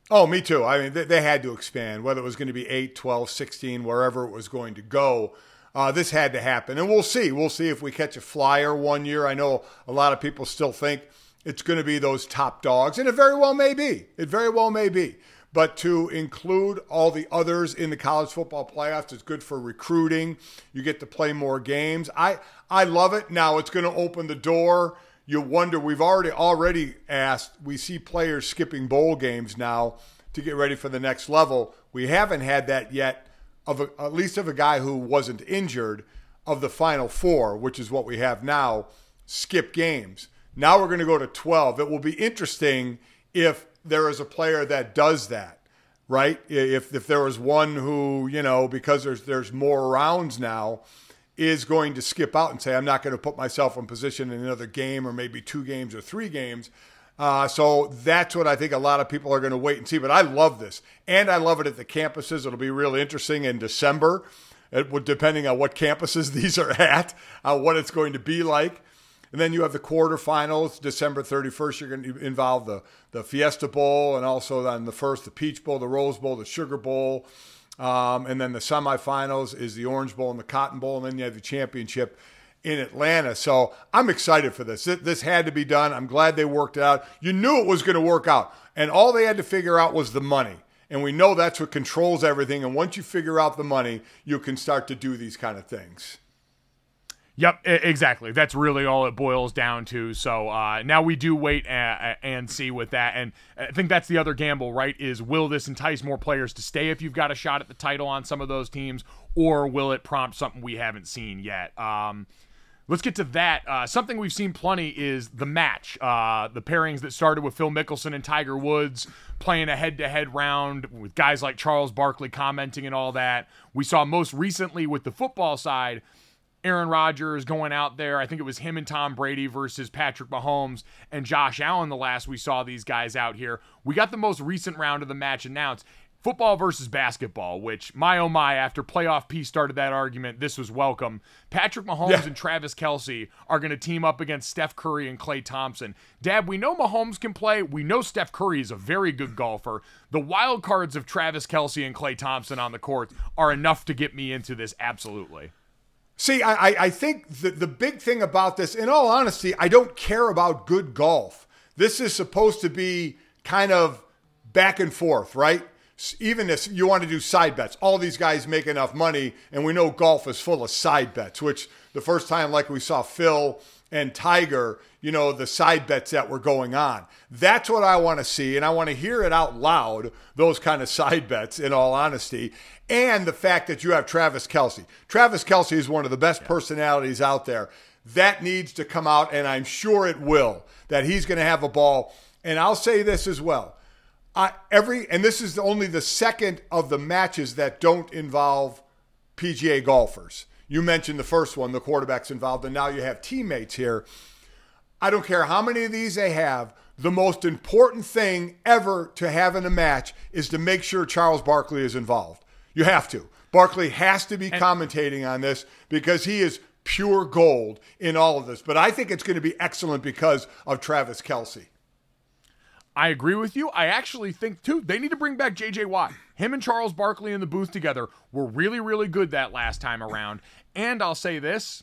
Speaker 3: Oh, me too. I mean, they, they had to expand, whether it was going to be 8, 12, 16, wherever it was going to go uh, this had to happen. And we'll see. We'll see if we catch a flyer one year. I know a lot of people still think it's going to be those top dogs, and it very well may be. It very well may be. But to include all the others in the college football playoffs is good for recruiting. You get to play more games. I I love it. Now it's going to open the door. You wonder. We've already already asked. We see players skipping bowl games now to get ready for the next level. We haven't had that yet of a, at least of a guy who wasn't injured of the final four, which is what we have now, skip games. Now we're going to go to 12. It will be interesting if there is a player that does that, right? If if there is one who, you know, because there's there's more rounds now, is going to skip out and say, I'm not going to put myself in position in another game or maybe two games or three games. Uh, so that's what I think a lot of people are going to wait and see. But I love this, and I love it at the campuses. It'll be really interesting in December, it would, depending on what campuses these are at, uh, what it's going to be like. And then you have the quarterfinals, December 31st. You're going to involve the, the Fiesta Bowl and also then the first, the Peach Bowl, the Rose Bowl, the Sugar Bowl. Um, and then the semifinals is the Orange Bowl and the Cotton Bowl. And then you have the championship in Atlanta. So I'm excited for this. This had to be done. I'm glad they worked out. You knew it was going to work out. And all they had to figure out was the money. And we know that's what controls everything. And once you figure out the money, you can start to do these kind of things.
Speaker 1: Yep, exactly. That's really all it boils down to. So uh, now we do wait a- and see with that, and I think that's the other gamble, right? Is will this entice more players to stay if you've got a shot at the title on some of those teams, or will it prompt something we haven't seen yet? Um, let's get to that. Uh, something we've seen plenty is the match, uh, the pairings that started with Phil Mickelson and Tiger Woods playing a head-to-head round with guys like Charles Barkley commenting and all that. We saw most recently with the football side Aaron Rodgers going out there. I think it was him and Tom Brady versus Patrick Mahomes and Josh Allen the last we saw these guys out here. We got the most recent round of the match announced. Football versus basketball, which my oh my, after playoff P started that argument, this was welcome. Patrick Mahomes yeah. and Travis Kelce are going to team up against Steph Curry and Klay Thompson. Dad, we know Mahomes can play. We know Steph Curry is a very good golfer. The wild cards of Travis Kelce and Klay Thompson on the court are enough to get me into this, absolutely.
Speaker 3: See, I, I think the, the big thing about this, in all honesty, I don't care about good golf. This is supposed to be kind of back and forth, right? Even if you want to do side bets, all these guys make enough money, and we know golf is full of side bets, which the first time, like we saw Phil and Tiger, you know, the side bets that were going on. That's what I want to see, and I want to hear it out loud, those kind of side bets, in all honesty and the fact that you have Travis Kelce. Travis Kelce is one of the best personalities out there. That needs to come out, and I'm sure it will, that he's going to have a ball. And I'll say this as well. I, every and this is only the second of the matches that don't involve PGA golfers. You mentioned the first one, the quarterback's involved, and now you have teammates here. I don't care how many of these they have. The most important thing ever to have in a match is to make sure Charles Barkley is involved. You have to. Barkley has to be commentating on this because he is pure gold in all of this. But I think it's going to be excellent because of Travis Kelce.
Speaker 1: I agree with you. I actually think too they need to bring back JJ Watt. Him and Charles Barkley in the booth together were really, really good that last time around. And I'll say this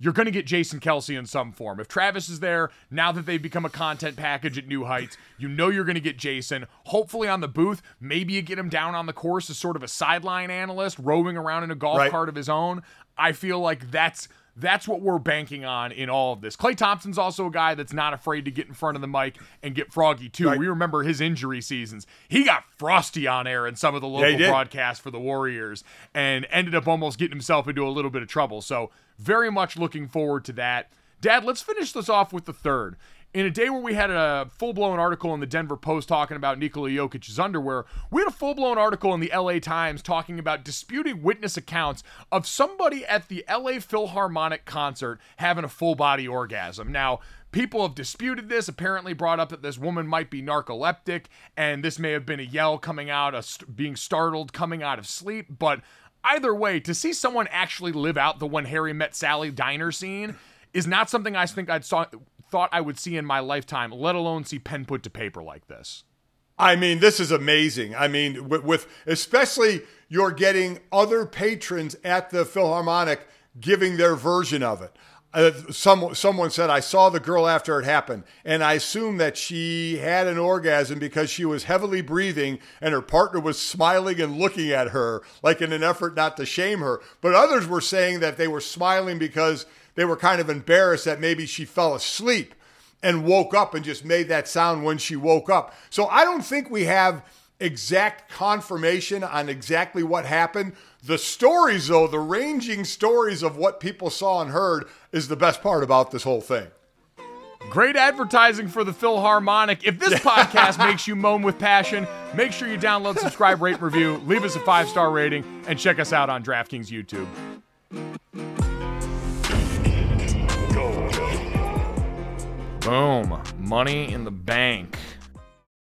Speaker 1: you're going to get Jason Kelce in some form. If Travis is there, now that they've become a content package at New Heights, you know you're going to get Jason. Hopefully on the booth, maybe you get him down on the course as sort of a sideline analyst, roving around in a golf right. cart of his own. I feel like that's that's what we're banking on in all of this. Klay Thompson's also a guy that's not afraid to get in front of the mic and get froggy too. Right. We remember his injury seasons. He got frosty on air in some of the local yeah, broadcasts for the Warriors and ended up almost getting himself into a little bit of trouble. So very much looking forward to that. Dad, let's finish this off with the third. In a day where we had a full blown article in the Denver Post talking about Nikola Jokic's underwear, we had a full blown article in the LA Times talking about disputing witness accounts of somebody at the LA Philharmonic concert having a full body orgasm. Now, people have disputed this, apparently brought up that this woman might be narcoleptic, and this may have been a yell coming out, a st- being startled coming out of sleep, but either way, to see someone actually live out the when Harry met Sally diner scene is not something I think I'd saw, thought I would see in my lifetime, let alone see pen put to paper like this.
Speaker 3: I mean, this is amazing. I mean, with, with especially you're getting other patrons at the Philharmonic giving their version of it uh, some, someone said, I saw the girl after it happened, and I assume that she had an orgasm because she was heavily breathing and her partner was smiling and looking at her, like in an effort not to shame her. But others were saying that they were smiling because they were kind of embarrassed that maybe she fell asleep and woke up and just made that sound when she woke up. So I don't think we have exact confirmation on exactly what happened. The stories, though, the ranging stories of what people saw and heard, is the best part about this whole thing.
Speaker 1: Great advertising for the Philharmonic. If this podcast makes you moan with passion, make sure you download, subscribe, rate, review, leave us a five star rating, and check us out on DraftKings YouTube. Boom. Money in the bank.